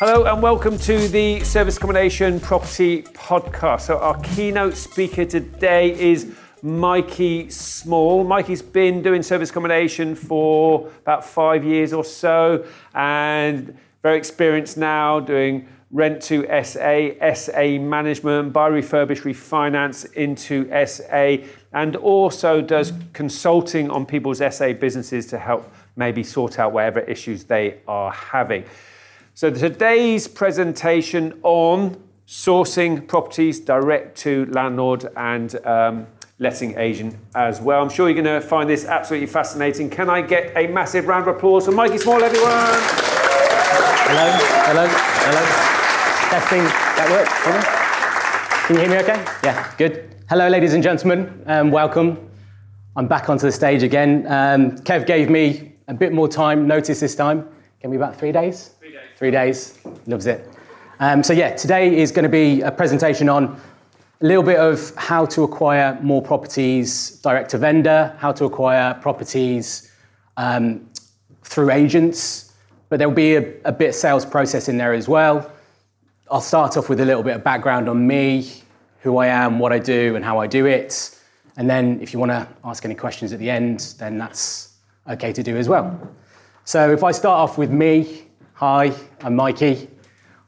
Hello and welcome to the Service Accommodation Property Podcast. So, our keynote speaker today is Mikey Small. Mikey's been doing service accommodation for about five years or so and very experienced now doing rent to SA, SA management, buy, refurbish, refinance into SA, and also does consulting on people's SA businesses to help maybe sort out whatever issues they are having. So today's presentation on sourcing properties direct to landlord and um, letting agent as well. I'm sure you're going to find this absolutely fascinating. Can I get a massive round of applause for Mikey Small, everyone? Hello, hello, hello. Testing, that works? Can you hear me okay? Yeah, good. Hello, ladies and gentlemen, um, welcome. I'm back onto the stage again. Um, Kev gave me a bit more time, notice this time. Gave me about three days? Three days, loves it. Um, so, yeah, today is going to be a presentation on a little bit of how to acquire more properties direct to vendor, how to acquire properties um, through agents, but there'll be a, a bit sales process in there as well. I'll start off with a little bit of background on me, who I am, what I do, and how I do it. And then, if you want to ask any questions at the end, then that's okay to do as well. So, if I start off with me, Hi, I'm Mikey.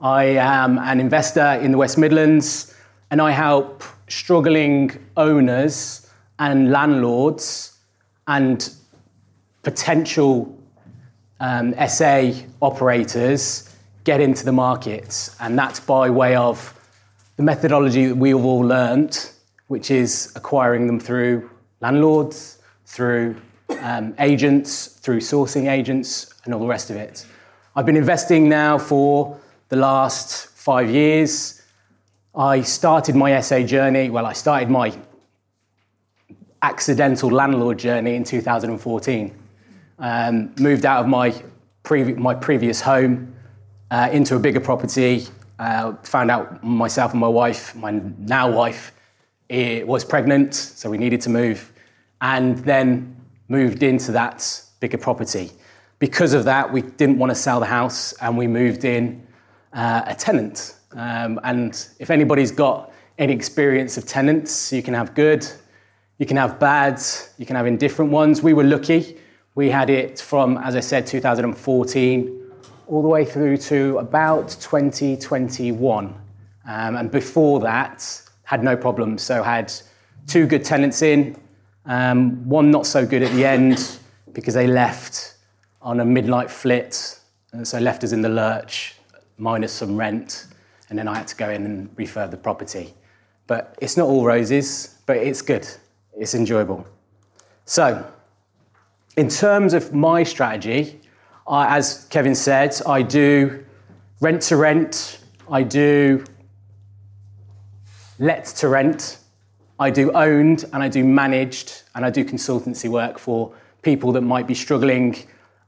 I am an investor in the West Midlands and I help struggling owners and landlords and potential um, SA operators get into the market. And that's by way of the methodology that we've all learnt, which is acquiring them through landlords, through um, agents, through sourcing agents, and all the rest of it. I've been investing now for the last five years. I started my SA journey, well, I started my accidental landlord journey in 2014. Um, moved out of my, previ- my previous home uh, into a bigger property. Uh, found out myself and my wife, my now wife, was pregnant, so we needed to move. And then moved into that bigger property because of that, we didn't want to sell the house and we moved in uh, a tenant. Um, and if anybody's got any experience of tenants, you can have good, you can have bad, you can have indifferent ones. We were lucky. We had it from, as I said, 2014 all the way through to about 2021. Um, and before that, had no problems. So had two good tenants in, um, one not so good at the end because they left on a midnight flit, and so left us in the lurch, minus some rent, and then I had to go in and refurb the property. But it's not all roses, but it's good. It's enjoyable. So, in terms of my strategy, I, as Kevin said, I do rent to rent, I do let to rent, I do owned, and I do managed, and I do consultancy work for people that might be struggling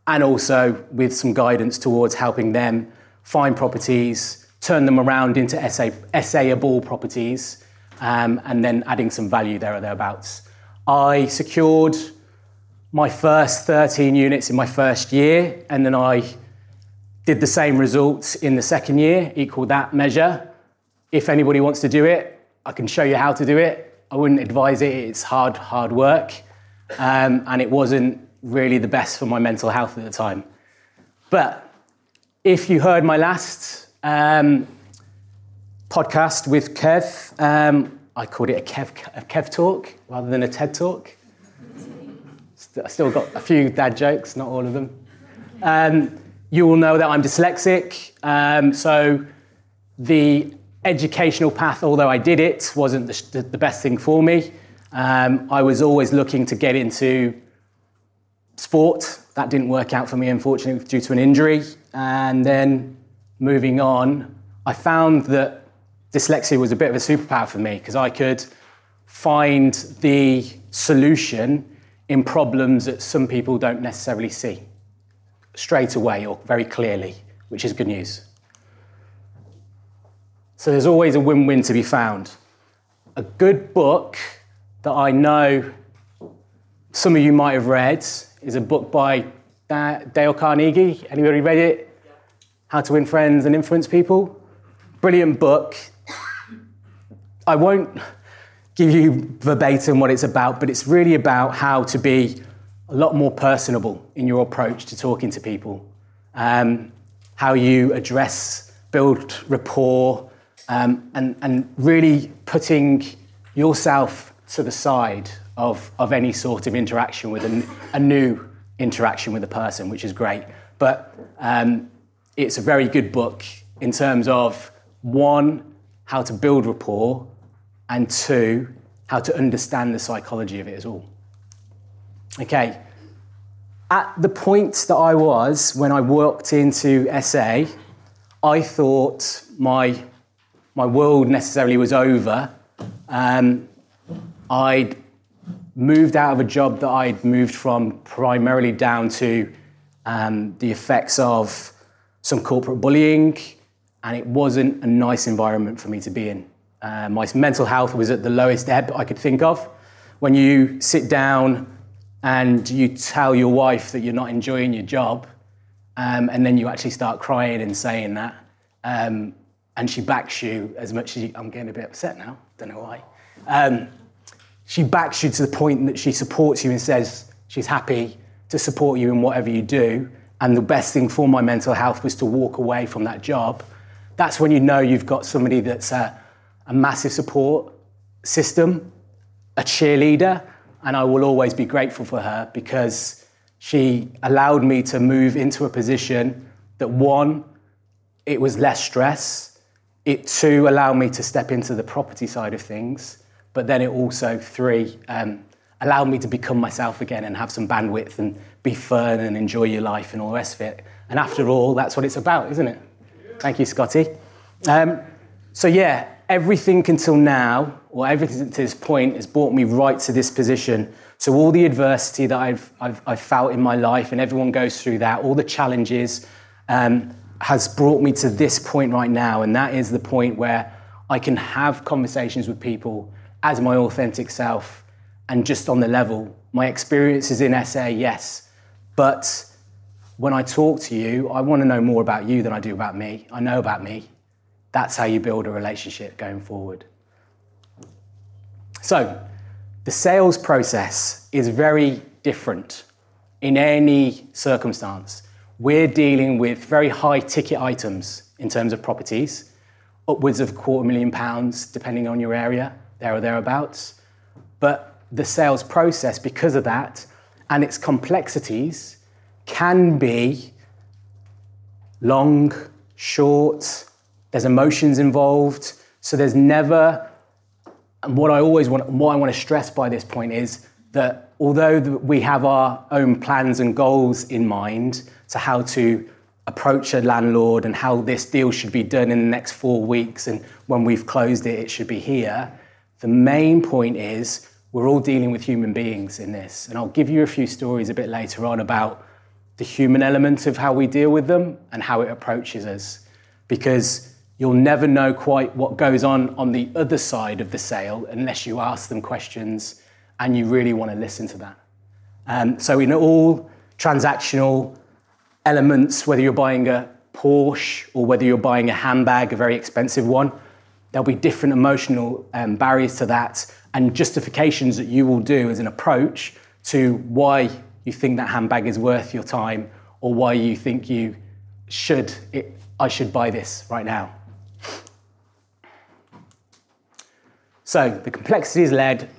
and also with some guidance towards helping them find properties, turn them around into SA, SA-able properties, um, and then adding some value there or thereabouts. I secured my first 13 units in my first year, and then I did the same results in the second year, equal that measure. If anybody wants to do it, I can show you how to do it. I wouldn't advise it, it's hard, hard work. Um, and it wasn't really the best for my mental health at the time. But if you heard my last um, podcast with Kev, um, I called it a Kev, a Kev talk rather than a TED talk. I still got a few dad jokes, not all of them. Um, you will know that I'm dyslexic, um, so the educational path, although I did it, wasn't the, the best thing for me. Um, I was always looking to get into sport, that didn't work out for me, unfortunately, due to an injury. And then moving on, I found that dyslexia was a bit of a superpower for me because I could find the solution in problems that some people don't necessarily see straight away or very clearly, which is good news. So there's always a win win to be found. A good book that I know some of you might have read is a book by Dale Carnegie. Anybody read it? How to Win Friends and Influence People. Brilliant book. I won't give you verbatim what it's about, but it's really about how to be a lot more personable in your approach to talking to people, um, how you address, build rapport, um, and, and really putting yourself to the side of, of any sort of interaction with a, a new interaction with a person, which is great. But um, it's a very good book in terms of one, how to build rapport, and two, how to understand the psychology of it as all. Okay, at the point that I was when I walked into SA, I thought my, my world necessarily was over. Um, I'd moved out of a job that I'd moved from primarily down to um, the effects of some corporate bullying, and it wasn't a nice environment for me to be in. Uh, my mental health was at the lowest ebb I could think of. When you sit down and you tell your wife that you're not enjoying your job, um, and then you actually start crying and saying that, um, and she backs you as much as you, I'm getting a bit upset now, don't know why. She backs you to the point that she supports you and says she's happy to support you in whatever you do. And the best thing for my mental health was to walk away from that job. That's when you know you've got somebody that's a, a massive support system, a cheerleader, and I will always be grateful for her because she allowed me to move into a position that one, it was less stress, it two, allowed me to step into the property side of things, but then it also, three, um, allowed me to become myself again and have some bandwidth and be fun and enjoy your life and all the rest of it. And after all, that's what it's about, isn't it? Thank you, Scotty. Um, so, yeah, everything until now, or everything to this point, has brought me right to this position. So, all the adversity that I've, I've, I've felt in my life, and everyone goes through that, all the challenges, um, has brought me to this point right now. And that is the point where I can have conversations with people as my authentic self and just on the level. My experiences in SA, yes, but when I talk to you, I want to know more about you than I do about me. I know about me. That's how you build a relationship going forward. So, the sales process is very different in any circumstance. We're dealing with very high ticket items in terms of properties, upwards of quarter million pounds, depending on your area, there or thereabouts. But the sales process, because of that and its complexities, can be long, short, there's emotions involved. So there's never, and what I always want, what I want to stress by this point is that although we have our own plans and goals in mind to how to approach a landlord and how this deal should be done in the next four weeks, and when we've closed it, it should be here. The main point is we're all dealing with human beings in this. And I'll give you a few stories a bit later on about the human element of how we deal with them and how it approaches us. Because You'll never know quite what goes on on the other side of the sale unless you ask them questions and you really want to listen to that. Um, so, in all transactional elements, whether you're buying a Porsche or whether you're buying a handbag, a very expensive one, there'll be different emotional um, barriers to that and justifications that you will do as an approach to why you think that handbag is worth your time or why you think you should, it, I should buy this right now. So the complexity is led.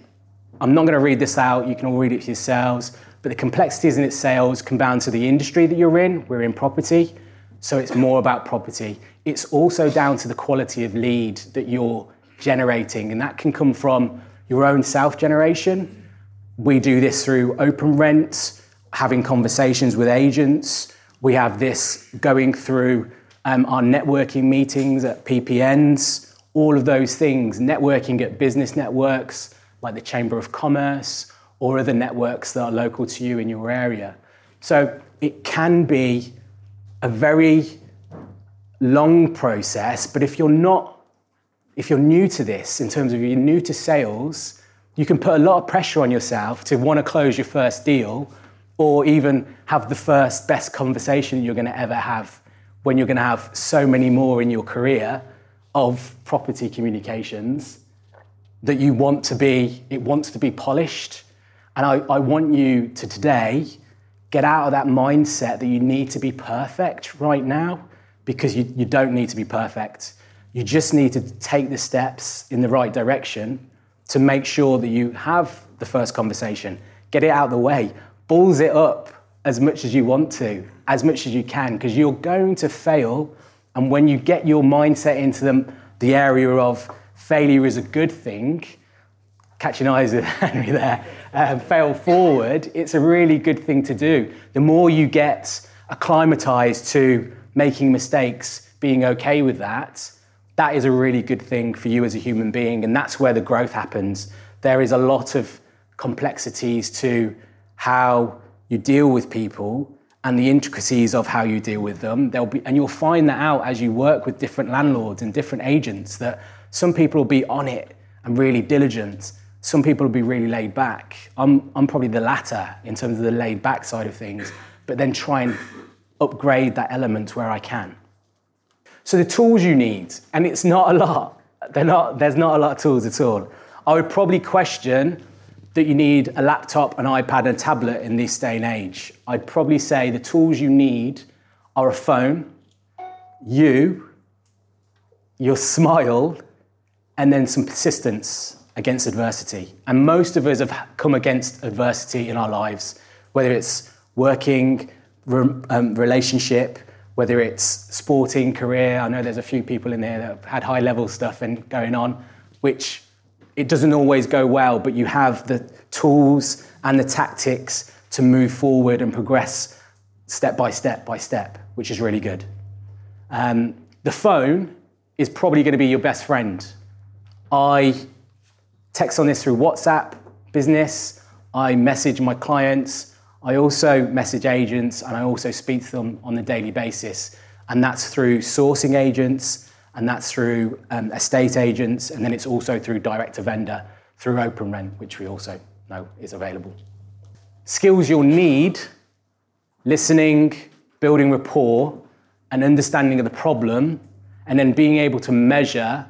I'm not going to read this out. You can all read it for yourselves. But the complexities in its sales down to the industry that you're in. We're in property, so it's more about property. It's also down to the quality of lead that you're generating, and that can come from your own self generation. We do this through open rent, having conversations with agents. We have this going through um, our networking meetings at PPNs, all of those things, networking at business networks like the Chamber of Commerce or other networks that are local to you in your area. So it can be a very long process, but if you're not if you're new to this, in terms of you're new to sales, you can put a lot of pressure on yourself to want to close your first deal or even have the first best conversation you're going to ever have when you're going to have so many more in your career of property communications that you want to be, it wants to be polished. And I, I want you to today get out of that mindset that you need to be perfect right now because you, you don't need to be perfect. You just need to take the steps in the right direction to make sure that you have the first conversation, get it out of the way, balls it up as much as you want to, as much as you can, because you're going to fail. And when you get your mindset into the, the area of failure is a good thing, catching eyes with Henry there, um, fail forward, it's a really good thing to do. The more you get acclimatized to making mistakes, being okay with that, that is a really good thing for you as a human being. And that's where the growth happens. There is a lot of complexities to how you deal with people and the intricacies of how you deal with them. There'll be, and you'll find that out as you work with different landlords and different agents that some people will be on it and really diligent. Some people will be really laid back. I'm, I'm probably the latter in terms of the laid back side of things, but then try and upgrade that element where I can. So the tools you need, and it's not a lot. Not, there's not a lot of tools at all. I would probably question that you need a laptop, an iPad, and a tablet in this day and age. I'd probably say the tools you need are a phone, you, your smile, and then some persistence against adversity. And most of us have come against adversity in our lives, whether it's working, um, relationship, whether it's sporting, career. I know there's a few people in there that have had high level stuff and going on, which it doesn't always go well, but you have the tools and the tactics to move forward and progress step by step by step, which is really good. Um, the phone is probably going to be your best friend. I text on this through WhatsApp business. I message my clients. I also message agents and I also speak to them on a daily basis. And that's through sourcing agents and that's through um, estate agents. And then it's also through direct to vendor through OpenRent, which we also know is available. Skills you'll need listening, building rapport, and understanding of the problem, and then being able to measure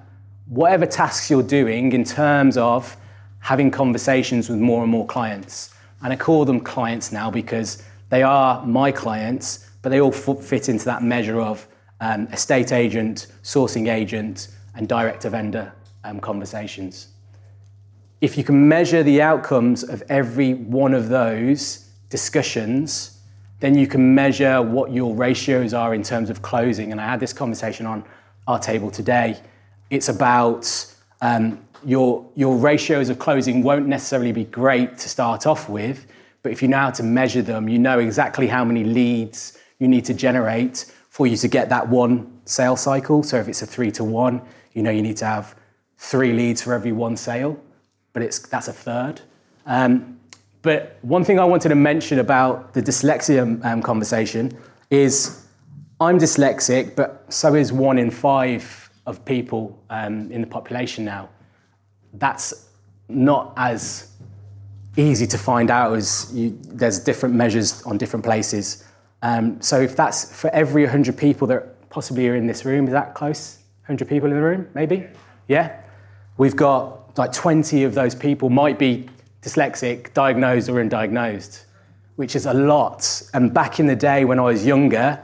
whatever tasks you're doing in terms of having conversations with more and more clients. And I call them clients now because they are my clients, but they all fit into that measure of um, estate agent, sourcing agent, and direct to vendor um, conversations. If you can measure the outcomes of every one of those discussions, then you can measure what your ratios are in terms of closing. And I had this conversation on our table today. It's about um, your, your ratios of closing won't necessarily be great to start off with, but if you know how to measure them, you know exactly how many leads you need to generate for you to get that one sale cycle. So if it's a three to one, you know you need to have three leads for every one sale, but it's, that's a third. Um, but one thing I wanted to mention about the dyslexia um, conversation is I'm dyslexic, but so is one in five of people um, in the population now that's not as easy to find out as you, there's different measures on different places. Um, so if that's for every 100 people that possibly are in this room, is that close? 100 people in the room, maybe? Yeah? We've got like 20 of those people might be dyslexic, diagnosed or undiagnosed, which is a lot. And back in the day when I was younger,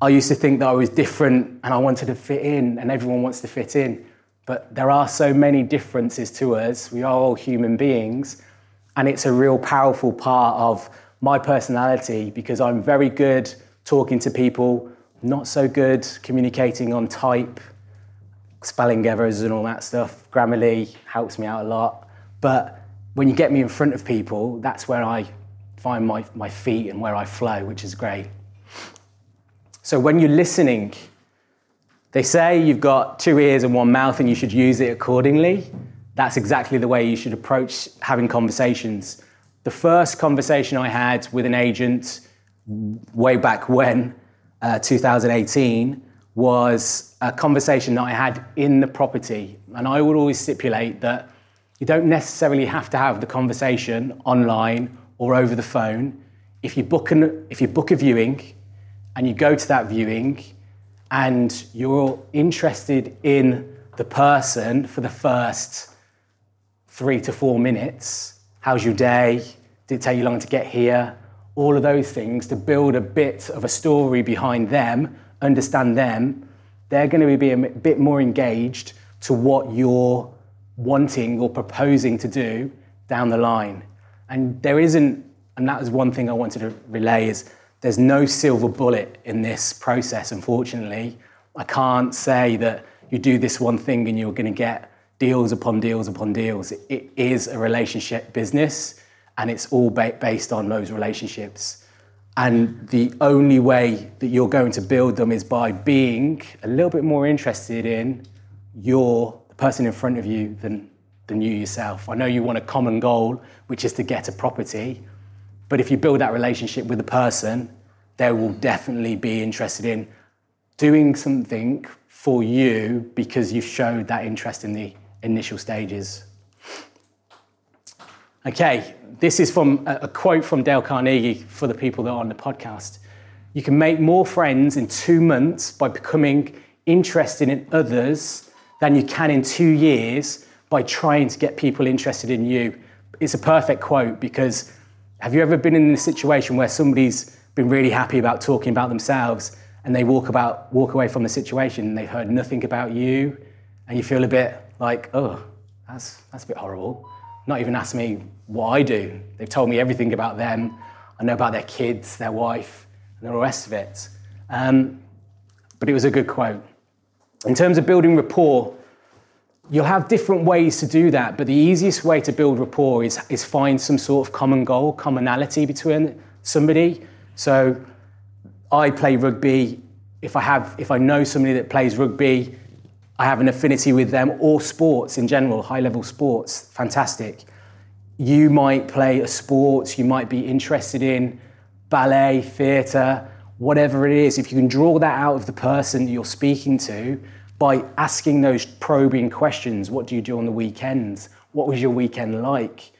I used to think that I was different and I wanted to fit in, and everyone wants to fit in. But there are so many differences to us. We are all human beings. And it's a real powerful part of my personality because I'm very good talking to people, not so good communicating on type, spelling errors and all that stuff. Grammarly helps me out a lot. But when you get me in front of people, that's where I find my, my feet and where I flow, which is great. So when you're listening, they say you've got two ears and one mouth and you should use it accordingly. That's exactly the way you should approach having conversations. The first conversation I had with an agent way back when, uh, 2018, was a conversation that I had in the property. And I would always stipulate that you don't necessarily have to have the conversation online or over the phone. If you book, an, if you book a viewing and you go to that viewing and you're interested in the person for the first three to four minutes, how's your day? Did it take you long to get here? All of those things to build a bit of a story behind them, understand them, they're going to be a bit more engaged to what you're wanting or proposing to do down the line. And there isn't, and that is one thing I wanted to relay is there's no silver bullet in this process, unfortunately. I can't say that you do this one thing and you're going to get deals upon deals upon deals. It is a relationship business and it's all ba- based on those relationships. And the only way that you're going to build them is by being a little bit more interested in your the person in front of you than, than you yourself. I know you want a common goal, which is to get a property, but if you build that relationship with the person, they will definitely be interested in doing something for you because you've showed that interest in the initial stages. Okay, this is from a quote from Dale Carnegie for the people that are on the podcast. You can make more friends in two months by becoming interested in others than you can in two years by trying to get people interested in you. It's a perfect quote because have you ever been in a situation where somebody's been really happy about talking about themselves and they walk about walk away from the situation and they've heard nothing about you and you feel a bit like, oh, that's that's a bit horrible. Not even asked me what I do. They've told me everything about them. I know about their kids, their wife, and the rest of it. Um, but it was a good quote. In terms of building rapport, you'll have different ways to do that, but the easiest way to build rapport is, is find some sort of common goal, commonality between somebody. So I play rugby. If I have, if I know somebody that plays rugby, I have an affinity with them, or sports in general, high level sports, fantastic. You might play a sport, you might be interested in ballet, theatre, whatever it is. If you can draw that out of the person that you're speaking to by asking those probing questions what do you do on the weekends? What was your weekend like?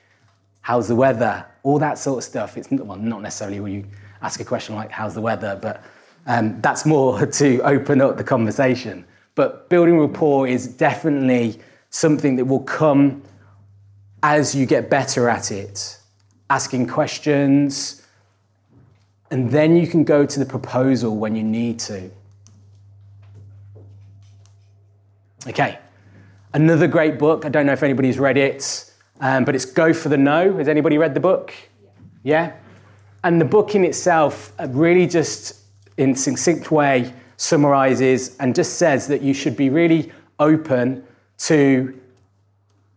How's the weather? All that sort of stuff. It's well, not necessarily when you ask a question like, How's the weather? but um, that's more to open up the conversation. But building rapport is definitely something that will come as you get better at it, asking questions, and then you can go to the proposal when you need to. Okay, another great book. I don't know if anybody's read it, um, but it's Go for the No. Has anybody read the book? Yeah? yeah? And the book in itself uh, really just, in succinct way, summarizes and just says that you should be really open to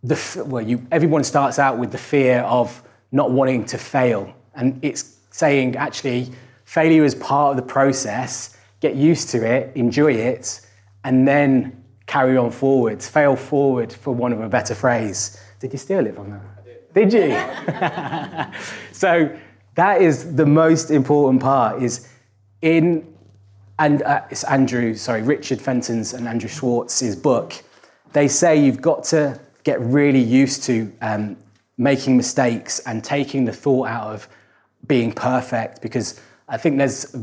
the well you everyone starts out with the fear of not wanting to fail and it's saying actually failure is part of the process get used to it enjoy it and then carry on forwards fail forward for one of a better phrase. Did you steal it from that? Did, did you? So that is the most important part is in and uh, it's Andrew, sorry, Richard Fenton's and Andrew Schwartz's book. They say you've got to get really used to um, making mistakes and taking the thought out of being perfect because I think there's,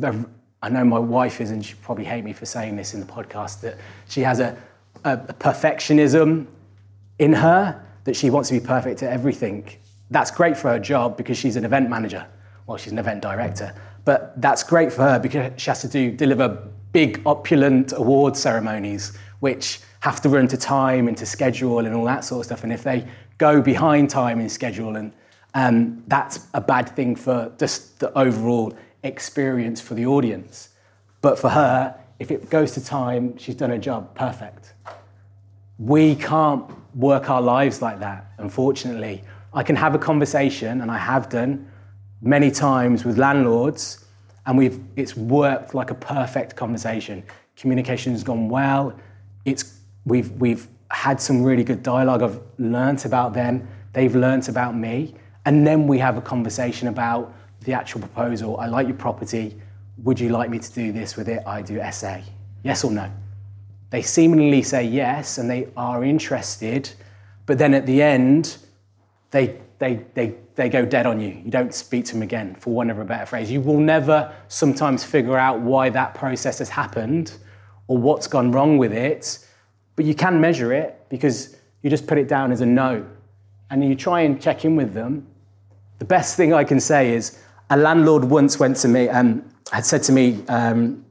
I know my wife is, and she probably hate me for saying this in the podcast, that she has a, a, perfectionism in her that she wants to be perfect at everything. That's great for her job because she's an event manager. Well, she's an event director. But that's great for her because she has to do deliver big opulent award ceremonies, which have to run to time and to schedule and all that sort of stuff. And if they go behind time and schedule, and um, that's a bad thing for just the overall experience for the audience. But for her, if it goes to time, she's done her job perfect. We can't work our lives like that, unfortunately. I can have a conversation, and I have done, many times with landlords, and we've it's worked like a perfect conversation. Communication's gone well. It's we've we've had some really good dialogue. I've learnt about them. They've learnt about me, and then we have a conversation about the actual proposal. I like your property. Would you like me to do this with it? I do SA. Yes or no? They seemingly say yes, and they are interested, but then at the end, they they they they go dead on you. You don't speak to them again, for want of a better phrase. You will never sometimes figure out why that process has happened or what's gone wrong with it, but you can measure it because you just put it down as a no. And you try and check in with them. The best thing I can say is a landlord once went to me and um, had said to me, um,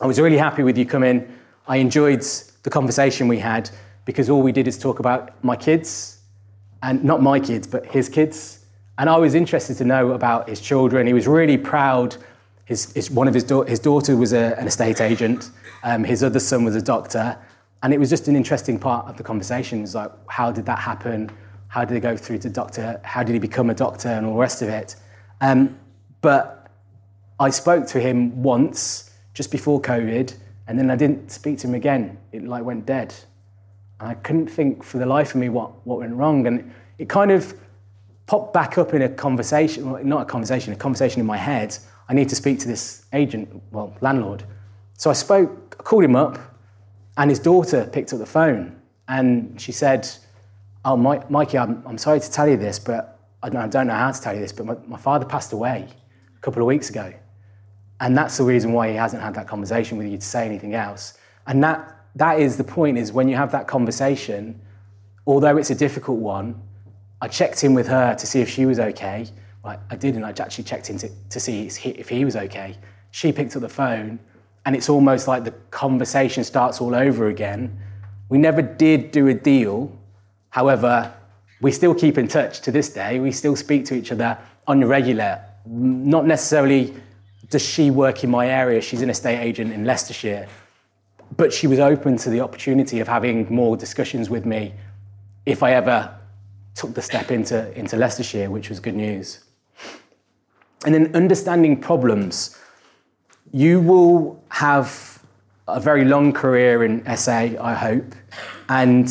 I was really happy with you coming. I enjoyed the conversation we had because all we did is talk about my kids and not my kids, but his kids and I was interested to know about his children. He was really proud. His, his one of his, da- his daughter was a, an estate agent. Um, his other son was a doctor. And it was just an interesting part of the conversation. It was like, how did that happen? How did he go through to doctor? How did he become a doctor and all the rest of it? Um, but I spoke to him once just before COVID, and then I didn't speak to him again. It like went dead. And I couldn't think for the life of me what, what went wrong. And it kind of popped back up in a conversation, well, not a conversation, a conversation in my head. I need to speak to this agent, well, landlord. So I spoke, I called him up, and his daughter picked up the phone and she said, Oh, Mikey, I'm, I'm sorry to tell you this, but I don't know how to tell you this, but my, my father passed away a couple of weeks ago. And that's the reason why he hasn't had that conversation with you to say anything else. And that, that is the point is when you have that conversation, although it's a difficult one, I checked in with her to see if she was okay. Well, I didn't. I actually checked in to, to see if he was okay. She picked up the phone, and it's almost like the conversation starts all over again. We never did do a deal. However, we still keep in touch to this day. We still speak to each other on a regular. Not necessarily does she work in my area, she's an estate agent in Leicestershire. But she was open to the opportunity of having more discussions with me if I ever took the step into, into Leicestershire, which was good news. And then understanding problems. You will have a very long career in SA, I hope. And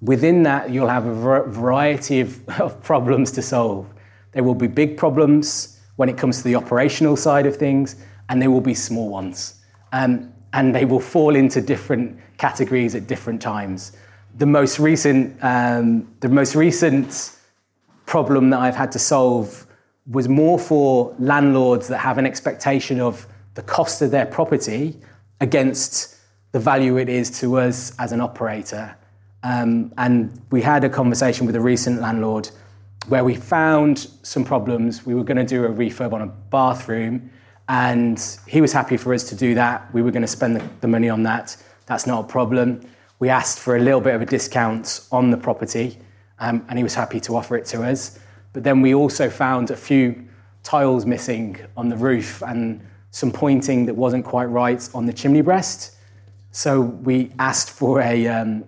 within that, you'll have a variety of, of problems to solve. There will be big problems when it comes to the operational side of things, and they will be small ones. Um, and they will fall into different categories at different times the most recent um, the most recent problem that I've had to solve was more for landlords that have an expectation of the cost of their property against the value it is to us as an operator. Um, and we had a conversation with a recent landlord where we found some problems. We were going to do a refurb on a bathroom, and he was happy for us to do that. We were going to spend the, money on that. That's not a problem we asked for a little bit of a discount on the property, um, and he was happy to offer it to us. But then we also found a few tiles missing on the roof and some pointing that wasn't quite right on the chimney breast. So we asked for a, um,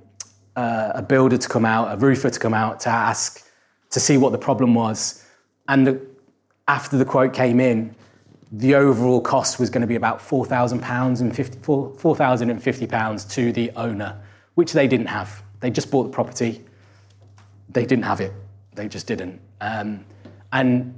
uh, a builder to come out, a roofer to come out to ask to see what the problem was. And the, after the quote came in, the overall cost was going to be about £4,000 and £4,050 to the owner which they didn't have. They just bought the property. They didn't have it. They just didn't. Um, and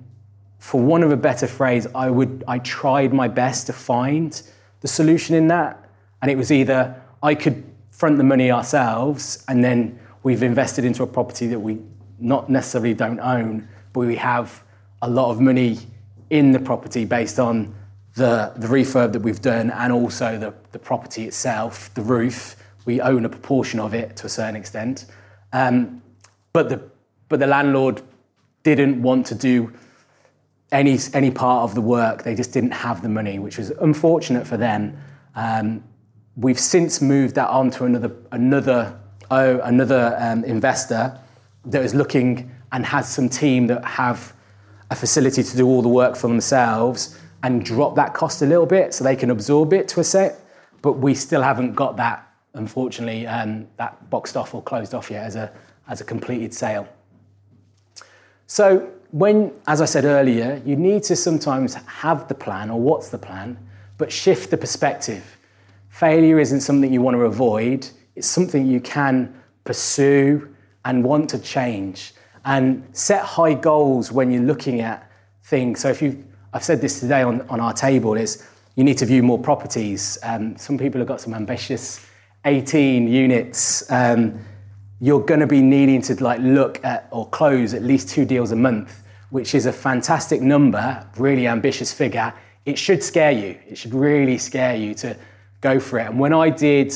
for one of a better phrase, I would I tried my best to find the solution in that, and it was either I could front the money ourselves, and then we've invested into a property that we not necessarily don't own, but we have a lot of money in the property based on the, the refurb that we've done and also the, the property itself, the roof, we own a proportion of it to a certain extent. Um, but, the, but the landlord didn't want to do any, any part of the work. They just didn't have the money, which was unfortunate for them. Um, we've since moved that on to another, another, oh, another um, investor that is looking and has some team that have a facility to do all the work for themselves and drop that cost a little bit so they can absorb it to a set. But we still haven't got that unfortunately, um, that boxed off or closed off yet as a, as a completed sale. So when, as I said earlier, you need to sometimes have the plan or what's the plan, but shift the perspective. Failure isn't something you want to avoid, it's something you can pursue and want to change. And set high goals when you're looking at things. So if you, I've said this today on, on our table, is you need to view more properties. Um, some people have got some ambitious 18 units. Um, you're going to be needing to like look at or close at least two deals a month, which is a fantastic number, really ambitious figure. It should scare you. It should really scare you to go for it. And when I did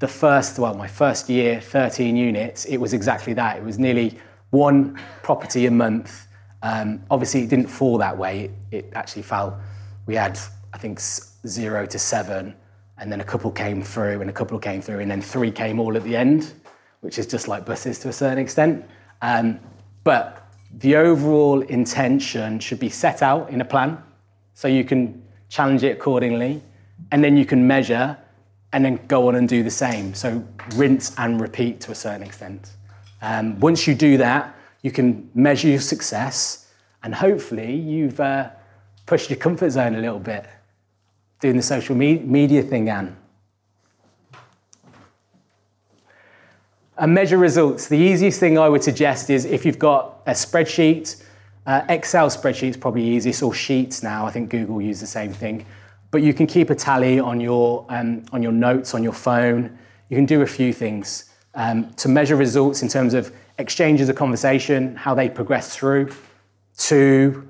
the first, well, my first year, 13 units, it was exactly that. It was nearly one property a month. Um, obviously, it didn't fall that way. It, it actually fell. We had, I think, zero to seven, and then a couple came through, and a couple came through, and then three came all at the end which is just like buses to a certain extent. Um, but the overall intention should be set out in a plan so you can challenge it accordingly and then you can measure and then go on and do the same. So rinse and repeat to a certain extent. Um, once you do that, you can measure your success and hopefully you've uh, pushed your comfort zone a little bit. Doing the social me- media thing, Anne. And measure results. The easiest thing I would suggest is if you've got a spreadsheet, uh, Excel spreadsheet is probably easiest, or Sheets now. I think Google use the same thing. But you can keep a tally on your, um, on your notes, on your phone. You can do a few things um, to measure results in terms of exchanges of conversation, how they progress through, to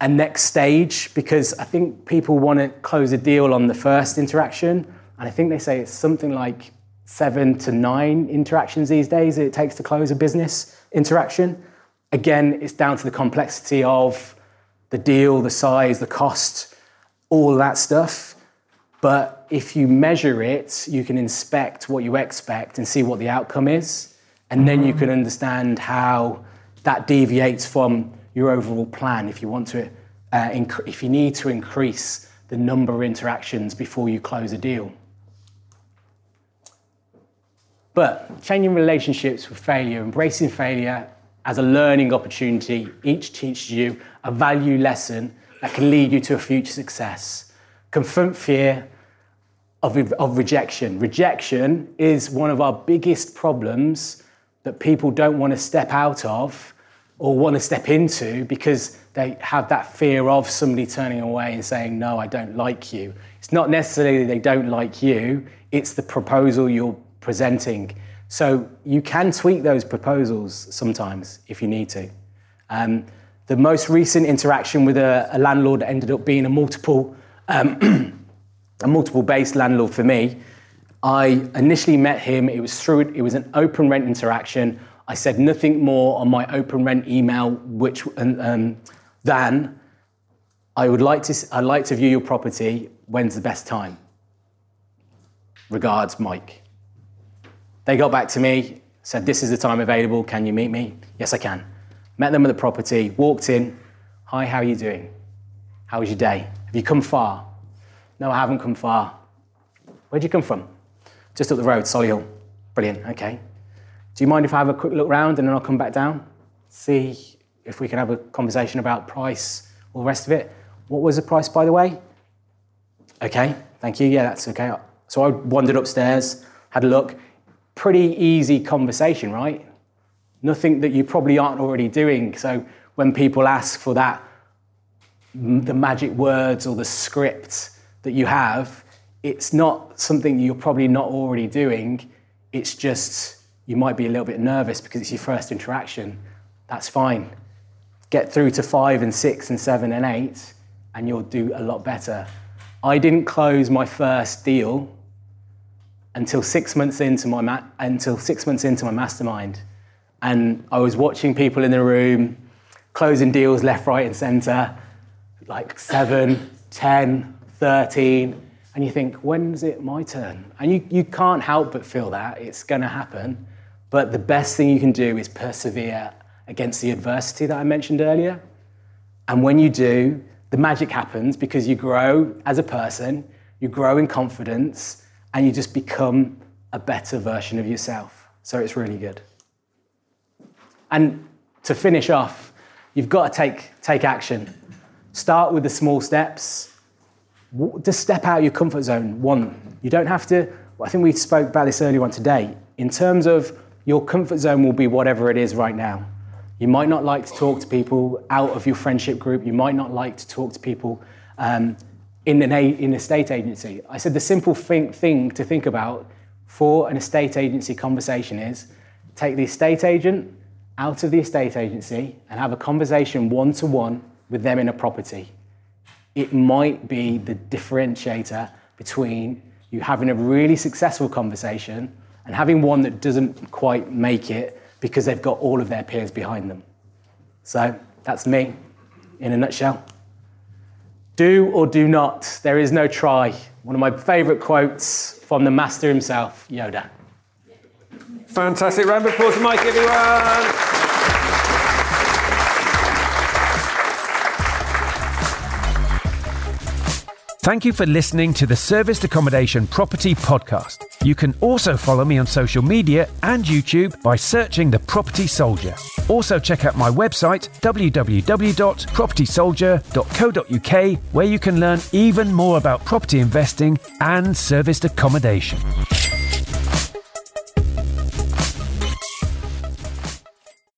a next stage, because I think people want to close a deal on the first interaction. And I think they say it's something like seven to nine interactions these days it takes to close a business interaction. Again, it's down to the complexity of the deal, the size, the cost, all that stuff. But if you measure it, you can inspect what you expect and see what the outcome is. And then you can understand how that deviates from your overall plan if you want to, uh, inc- if you need to increase the number of interactions before you close a deal. But changing relationships with failure, embracing failure as a learning opportunity, each teaches you a value lesson that can lead you to a future success. Confront fear of, of rejection. Rejection is one of our biggest problems that people don't want to step out of or want to step into because they have that fear of somebody turning away and saying, No, I don't like you. It's not necessarily they don't like you, it's the proposal you're presenting. So you can tweak those proposals sometimes if you need to. Um, the most recent interaction with a, a, landlord ended up being a multiple, um, a multiple based landlord for me. I initially met him. It was through it was an open rent interaction. I said nothing more on my open rent email, which um, than I would like to. I'd like to view your property. When's the best time? Regards, Mike. They got back to me, said, This is the time available. Can you meet me? Yes, I can. Met them at the property, walked in. Hi, how are you doing? How was your day? Have you come far? No, I haven't come far. Where'd you come from? Just up the road, Solihull. Brilliant, okay. Do you mind if I have a quick look round and then I'll come back down? See if we can have a conversation about price, all the rest of it. What was the price, by the way? Okay, thank you. Yeah, that's okay. So I wandered upstairs, had a look pretty easy conversation, right? Nothing that you probably aren't already doing. So when people ask for that, the magic words or the script that you have, it's not something you're probably not already doing. It's just you might be a little bit nervous because it's your first interaction. That's fine. Get through to five and six and seven and eight, and you'll do a lot better. I didn't close my first deal until six months into my ma- until six months into my mastermind, and I was watching people in the room closing deals left, right, and centre, like seven, 10, 13, and you think, when's it my turn? And you, you can't help but feel that it's going to happen. But the best thing you can do is persevere against the adversity that I mentioned earlier. And when you do, the magic happens because you grow as a person, you grow in confidence, and you just become a better version of yourself. So it's really good. And to finish off, you've got to take, take action. Start with the small steps. Just step out of your comfort zone. One, you don't have to. I think we spoke about this earlier on today. In terms of your comfort zone, will be whatever it is right now. You might not like to talk to people out of your friendship group. You might not like to talk to people um, in an a, in a estate agency. I said the simple thing, thing to think about for an estate agency conversation is take the estate agent out of the estate agency and have a conversation one to one with them in a property. It might be the differentiator between you having a really successful conversation and having one that doesn't quite make it because they've got all of their peers behind them. So that's me in a nutshell. Do or do not, there is no try. One of my favourite quotes from the master himself, Yoda. Fantastic. Round of applause for Mike, everyone. Thank you for listening to the Serviced Accommodation Property Podcast. You can also follow me on social media and YouTube by searching The Property Soldier. Also, check out my website, www.propertysoldier.co.uk, where you can learn even more about property investing and serviced accommodation.